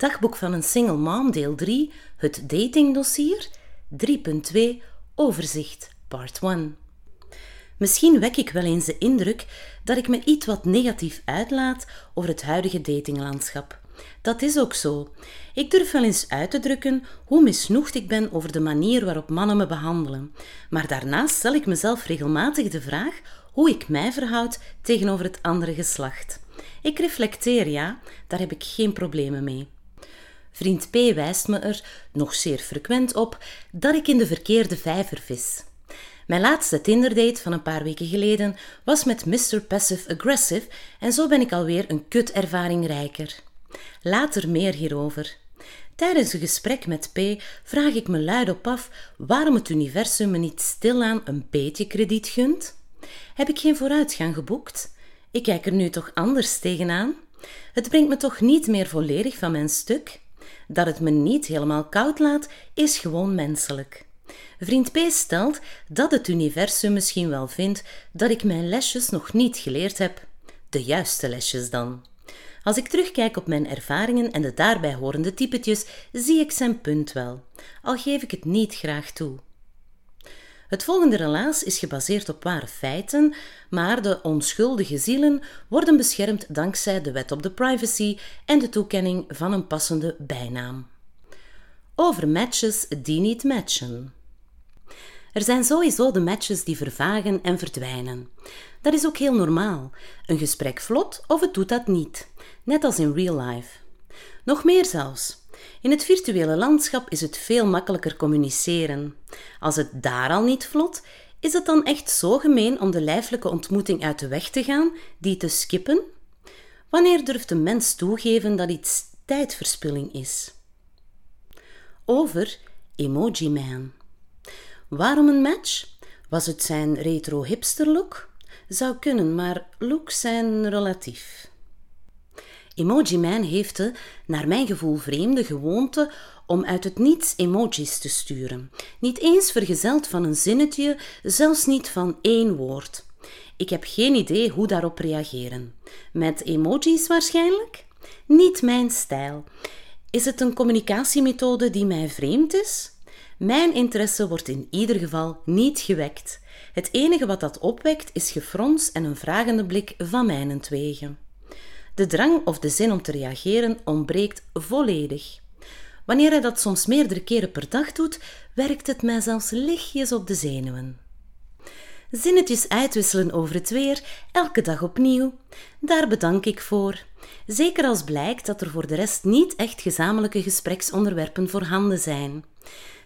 Dagboek van een single mom, deel 3, het datingdossier, 3.2, overzicht, part 1. Misschien wek ik wel eens de indruk dat ik me iets wat negatief uitlaat over het huidige datinglandschap. Dat is ook zo. Ik durf wel eens uit te drukken hoe misnoegd ik ben over de manier waarop mannen me behandelen. Maar daarnaast stel ik mezelf regelmatig de vraag hoe ik mij verhoud tegenover het andere geslacht. Ik reflecteer, ja, daar heb ik geen problemen mee. Vriend P wijst me er, nog zeer frequent op, dat ik in de verkeerde vijver vis. Mijn laatste Tinder-date van een paar weken geleden was met Mr. Passive Aggressive en zo ben ik alweer een kut-ervaring rijker. Later meer hierover. Tijdens een gesprek met P vraag ik me luidop af waarom het universum me niet stilaan een beetje krediet gunt. Heb ik geen vooruitgang geboekt? Ik kijk er nu toch anders tegenaan? Het brengt me toch niet meer volledig van mijn stuk? Dat het me niet helemaal koud laat, is gewoon menselijk. Vriend P stelt dat het universum misschien wel vindt dat ik mijn lesjes nog niet geleerd heb. De juiste lesjes dan. Als ik terugkijk op mijn ervaringen en de daarbij horende typetjes, zie ik zijn punt wel, al geef ik het niet graag toe. Het volgende relaas is gebaseerd op ware feiten, maar de onschuldige zielen worden beschermd dankzij de wet op de privacy en de toekenning van een passende bijnaam. Over matches die niet matchen. Er zijn sowieso de matches die vervagen en verdwijnen. Dat is ook heel normaal. Een gesprek vlot of het doet dat niet, net als in real life. Nog meer zelfs. In het virtuele landschap is het veel makkelijker communiceren. Als het daar al niet vlot, is het dan echt zo gemeen om de lijfelijke ontmoeting uit de weg te gaan, die te skippen? Wanneer durft een mens toegeven dat iets tijdverspilling is? Over Emoji Man. Waarom een match? Was het zijn retro hipster look? Zou kunnen, maar looks zijn relatief. Emoji Man heeft de, naar mijn gevoel vreemde gewoonte om uit het niets emojis te sturen. Niet eens vergezeld van een zinnetje, zelfs niet van één woord. Ik heb geen idee hoe daarop reageren. Met emojis waarschijnlijk? Niet mijn stijl. Is het een communicatiemethode die mij vreemd is? Mijn interesse wordt in ieder geval niet gewekt. Het enige wat dat opwekt is gefrons en een vragende blik van mijnentwege. De drang of de zin om te reageren ontbreekt volledig. Wanneer hij dat soms meerdere keren per dag doet, werkt het mij zelfs lichtjes op de zenuwen. Zinnetjes uitwisselen over het weer, elke dag opnieuw. Daar bedank ik voor. Zeker als blijkt dat er voor de rest niet echt gezamenlijke gespreksonderwerpen voorhanden zijn.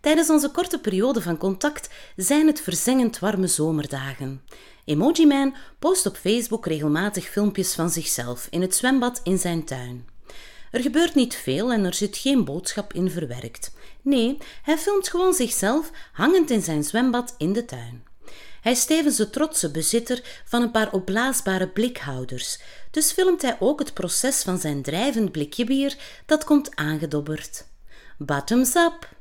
Tijdens onze korte periode van contact zijn het verzengend warme zomerdagen. Emoji Man post op Facebook regelmatig filmpjes van zichzelf in het zwembad in zijn tuin. Er gebeurt niet veel en er zit geen boodschap in verwerkt. Nee, hij filmt gewoon zichzelf hangend in zijn zwembad in de tuin. Hij is tevens de trotse bezitter van een paar opblaasbare blikhouders, dus filmt hij ook het proces van zijn drijvend blikje bier dat komt aangedobberd. Bottoms up!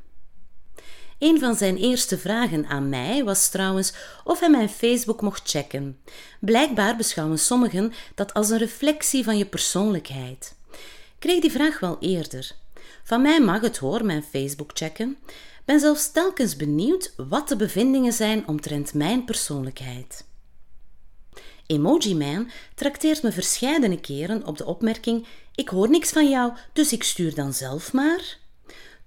Een van zijn eerste vragen aan mij was trouwens of hij mijn Facebook mocht checken. Blijkbaar beschouwen sommigen dat als een reflectie van je persoonlijkheid. Ik kreeg die vraag wel eerder. Van mij mag het hoor, mijn Facebook checken. Ben zelfs telkens benieuwd wat de bevindingen zijn omtrent mijn persoonlijkheid. Emoji Man trakteert me verscheidene keren op de opmerking: Ik hoor niks van jou, dus ik stuur dan zelf maar.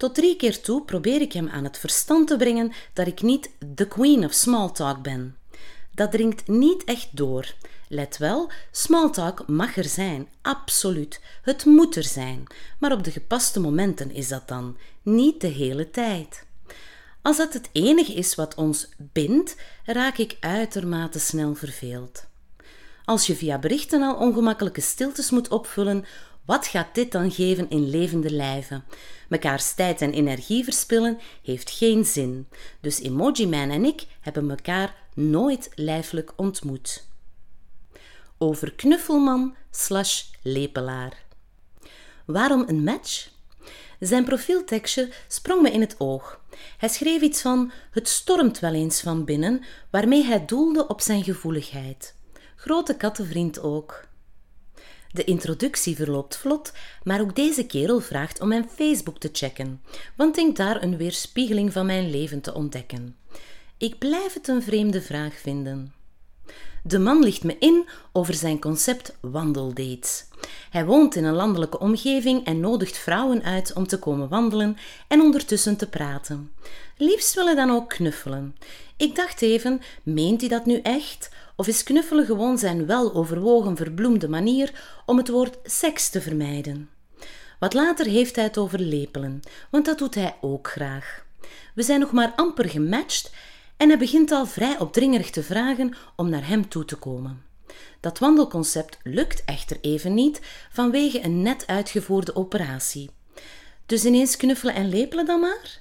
Tot drie keer toe probeer ik hem aan het verstand te brengen dat ik niet de queen of small talk ben. Dat dringt niet echt door. Let wel, small talk mag er zijn, absoluut. Het moet er zijn, maar op de gepaste momenten is dat dan, niet de hele tijd. Als dat het enige is wat ons bindt, raak ik uitermate snel verveeld. Als je via berichten al ongemakkelijke stiltes moet opvullen, wat gaat dit dan geven in levende lijven? Mekaars tijd en energie verspillen heeft geen zin. Dus Emoji en ik hebben elkaar nooit lijfelijk ontmoet. Over knuffelman slash lepelaar. Waarom een match? Zijn profieltekstje sprong me in het oog. Hij schreef iets van: Het stormt wel eens van binnen, waarmee hij doelde op zijn gevoeligheid. Grote kattenvriend ook. De introductie verloopt vlot, maar ook deze kerel vraagt om mijn Facebook te checken, want denkt daar een weerspiegeling van mijn leven te ontdekken. Ik blijf het een vreemde vraag vinden. De man licht me in over zijn concept wandeldates. Hij woont in een landelijke omgeving en nodigt vrouwen uit om te komen wandelen en ondertussen te praten. Liefst willen dan ook knuffelen. Ik dacht even, meent hij dat nu echt? Of is knuffelen gewoon zijn wel overwogen verbloemde manier om het woord seks te vermijden? Wat later heeft hij het over lepelen, want dat doet hij ook graag. We zijn nog maar amper gematcht en hij begint al vrij opdringerig te vragen om naar hem toe te komen. Dat wandelconcept lukt echter even niet vanwege een net uitgevoerde operatie. Dus ineens knuffelen en lepelen dan maar?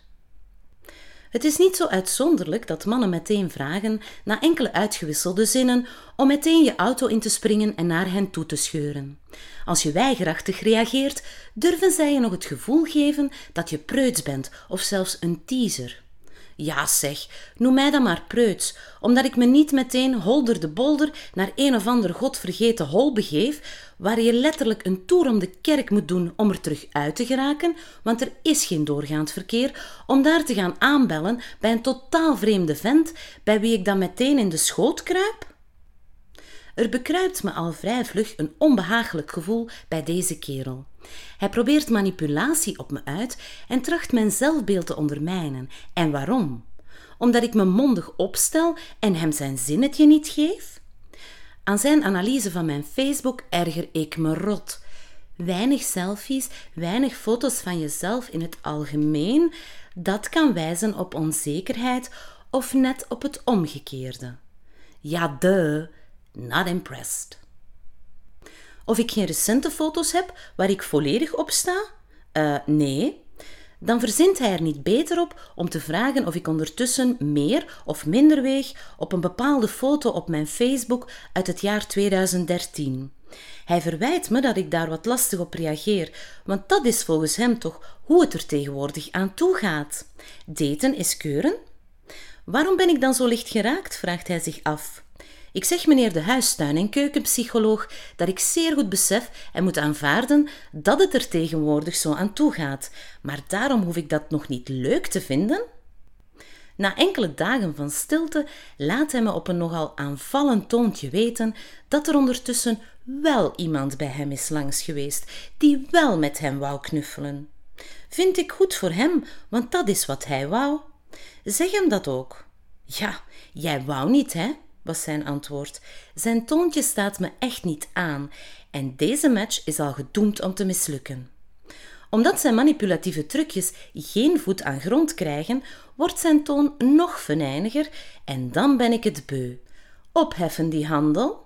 Het is niet zo uitzonderlijk dat mannen meteen vragen, na enkele uitgewisselde zinnen, om meteen je auto in te springen en naar hen toe te scheuren. Als je weigerachtig reageert, durven zij je nog het gevoel geven dat je preuts bent of zelfs een teaser. Ja, zeg, noem mij dan maar preuts, omdat ik me niet meteen holder de bolder naar een of ander godvergeten hol begeef, waar je letterlijk een toer om de kerk moet doen om er terug uit te geraken, want er is geen doorgaand verkeer, om daar te gaan aanbellen bij een totaal vreemde vent, bij wie ik dan meteen in de schoot kruip? Er bekruipt me al vrij vlug een onbehagelijk gevoel bij deze kerel. Hij probeert manipulatie op me uit en tracht mijn zelfbeeld te ondermijnen. En waarom? Omdat ik me mondig opstel en hem zijn zinnetje niet geef? Aan zijn analyse van mijn Facebook erger ik me rot. Weinig selfies, weinig foto's van jezelf in het algemeen, dat kan wijzen op onzekerheid of net op het omgekeerde. Ja, de, not impressed. Of ik geen recente foto's heb waar ik volledig op sta? Uh, nee. Dan verzint hij er niet beter op om te vragen of ik ondertussen meer of minder weeg op een bepaalde foto op mijn Facebook uit het jaar 2013. Hij verwijt me dat ik daar wat lastig op reageer, want dat is volgens hem toch hoe het er tegenwoordig aan toe gaat. Daten is keuren? Waarom ben ik dan zo licht geraakt? vraagt hij zich af. Ik zeg meneer de huistuin- en keukenpsycholoog dat ik zeer goed besef en moet aanvaarden dat het er tegenwoordig zo aan toe gaat, maar daarom hoef ik dat nog niet leuk te vinden. Na enkele dagen van stilte laat hij me op een nogal aanvallend toontje weten dat er ondertussen wel iemand bij hem is langs geweest die wel met hem wou knuffelen. Vind ik goed voor hem, want dat is wat hij wou. Zeg hem dat ook. Ja, jij wou niet, hè? Was zijn antwoord. Zijn toontje staat me echt niet aan en deze match is al gedoemd om te mislukken. Omdat zijn manipulatieve trucjes geen voet aan grond krijgen, wordt zijn toon nog venijniger en dan ben ik het beu. Opheffen die handel.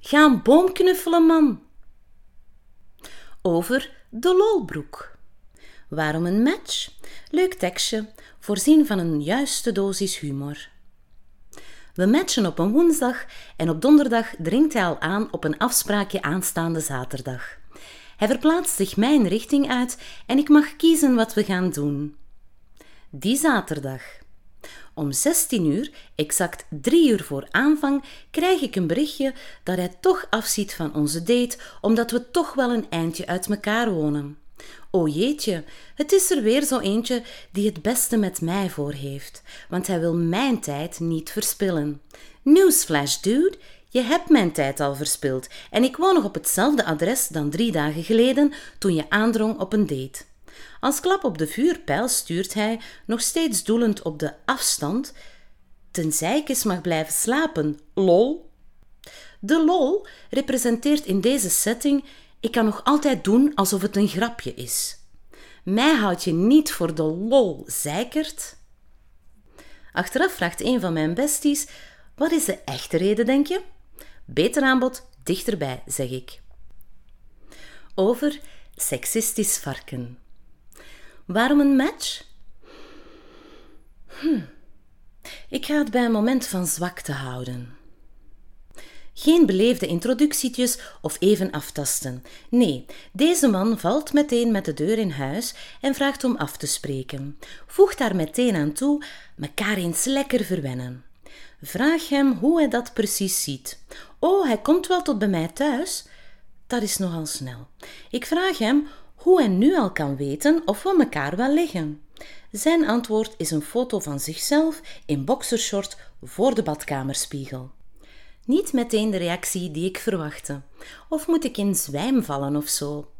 Ga een boom knuffelen, man. Over de lolbroek. Waarom een match? Leuk tekstje, voorzien van een juiste dosis humor. We matchen op een woensdag en op donderdag dringt hij al aan op een afspraakje aanstaande zaterdag. Hij verplaatst zich mijn richting uit en ik mag kiezen wat we gaan doen. Die zaterdag. Om 16 uur, exact drie uur voor aanvang, krijg ik een berichtje dat hij toch afziet van onze date, omdat we toch wel een eindje uit elkaar wonen. O jeetje, het is er weer zo eentje die het beste met mij voor heeft, want hij wil mijn tijd niet verspillen. Newsflash, dude, je hebt mijn tijd al verspild en ik woon nog op hetzelfde adres dan drie dagen geleden toen je aandrong op een date. Als klap op de vuurpijl stuurt hij, nog steeds doelend op de afstand, tenzij ik eens mag blijven slapen, lol. De lol representeert in deze setting ik kan nog altijd doen alsof het een grapje is. Mij houd je niet voor de lol, zeikert. Achteraf vraagt een van mijn besties: Wat is de echte reden, denk je? Beter aanbod, dichterbij, zeg ik. Over seksistisch varken. Waarom een match? Hm. Ik ga het bij een moment van zwakte houden. Geen beleefde introductietjes of even aftasten. Nee, deze man valt meteen met de deur in huis en vraagt om af te spreken. Voegt daar meteen aan toe, mekaar eens lekker verwennen. Vraag hem hoe hij dat precies ziet. Oh, hij komt wel tot bij mij thuis. Dat is nogal snel. Ik vraag hem hoe hij nu al kan weten of we elkaar wel liggen. Zijn antwoord is een foto van zichzelf in boxershort voor de badkamerspiegel. Niet meteen de reactie die ik verwachtte. Of moet ik in zwijm vallen of zo?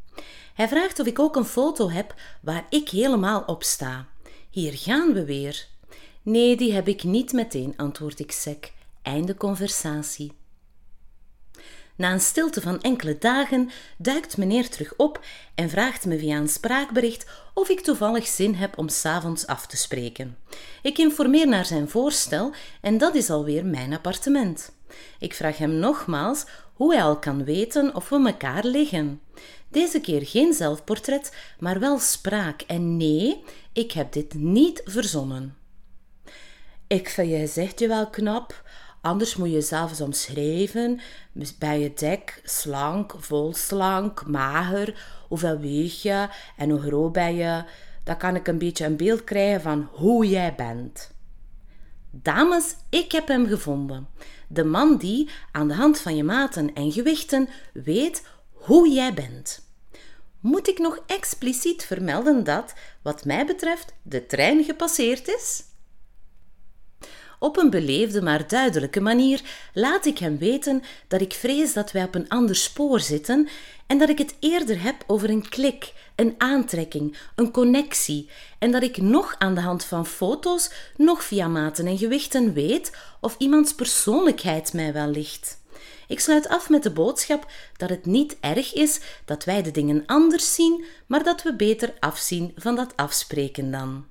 Hij vraagt of ik ook een foto heb waar ik helemaal op sta. Hier gaan we weer. Nee, die heb ik niet meteen, antwoord ik sec. Einde conversatie. Na een stilte van enkele dagen duikt meneer terug op en vraagt me via een spraakbericht of ik toevallig zin heb om s'avonds af te spreken. Ik informeer naar zijn voorstel en dat is alweer mijn appartement. Ik vraag hem nogmaals hoe hij al kan weten of we elkaar liggen. Deze keer geen zelfportret, maar wel spraak. En nee, ik heb dit niet verzonnen. Ik vind je zegt je wel knap, anders moet je zelfs omschrijven. Ben je dik, slank, volslank, mager, hoeveel weeg je en hoe groot ben je? Dan kan ik een beetje een beeld krijgen van hoe jij bent. Dames, ik heb hem gevonden. De man die, aan de hand van je maten en gewichten, weet hoe jij bent. Moet ik nog expliciet vermelden dat, wat mij betreft, de trein gepasseerd is? Op een beleefde maar duidelijke manier laat ik hem weten dat ik vrees dat wij op een ander spoor zitten en dat ik het eerder heb over een klik, een aantrekking, een connectie en dat ik nog aan de hand van foto's, nog via maten en gewichten weet of iemands persoonlijkheid mij wel ligt. Ik sluit af met de boodschap dat het niet erg is dat wij de dingen anders zien, maar dat we beter afzien van dat afspreken dan.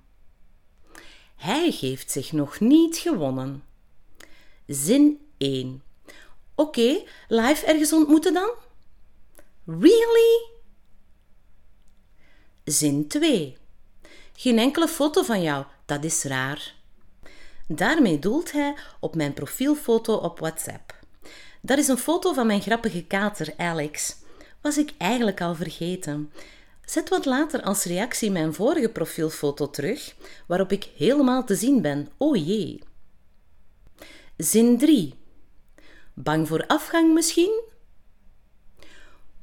Hij geeft zich nog niet gewonnen. Zin 1. Oké, live ergens ontmoeten dan? Really? Zin 2. Geen enkele foto van jou, dat is raar. Daarmee doelt hij op mijn profielfoto op WhatsApp. Dat is een foto van mijn grappige kater Alex. Was ik eigenlijk al vergeten. Zet wat later als reactie mijn vorige profielfoto terug, waarop ik helemaal te zien ben. Oh jee. Zin 3. Bang voor afgang misschien?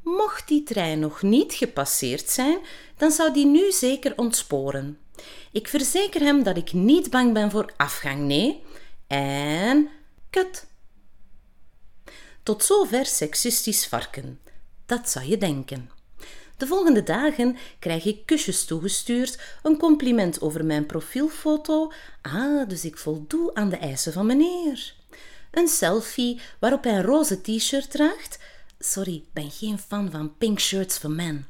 Mocht die trein nog niet gepasseerd zijn, dan zou die nu zeker ontsporen. Ik verzeker hem dat ik niet bang ben voor afgang, nee. En kut. Tot zover seksistisch varken. Dat zou je denken. De volgende dagen krijg ik kusjes toegestuurd, een compliment over mijn profielfoto. Ah, dus ik voldoe aan de eisen van meneer. Een selfie waarop hij een roze t-shirt draagt. Sorry, ben geen fan van pink shirts voor men.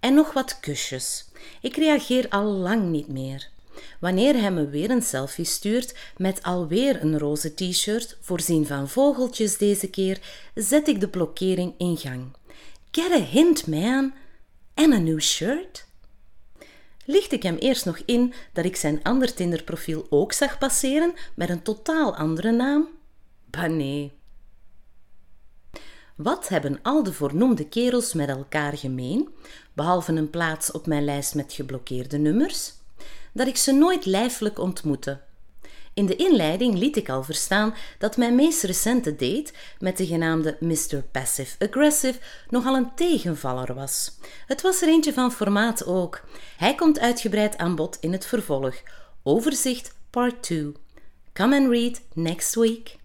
En nog wat kusjes. Ik reageer al lang niet meer. Wanneer hij me weer een selfie stuurt met alweer een roze t-shirt, voorzien van vogeltjes deze keer, zet ik de blokkering in gang. Get a hint, man! En een nieuw shirt? Licht ik hem eerst nog in dat ik zijn ander Tinderprofiel ook zag passeren met een totaal andere naam? Bah nee. Wat hebben al de voornoemde kerels met elkaar gemeen, behalve een plaats op mijn lijst met geblokkeerde nummers? Dat ik ze nooit lijfelijk ontmoette. In de inleiding liet ik al verstaan dat mijn meest recente date met de genaamde Mr. Passive Aggressive nogal een tegenvaller was. Het was er eentje van formaat ook. Hij komt uitgebreid aan bod in het vervolg. Overzicht Part 2. Come and read next week.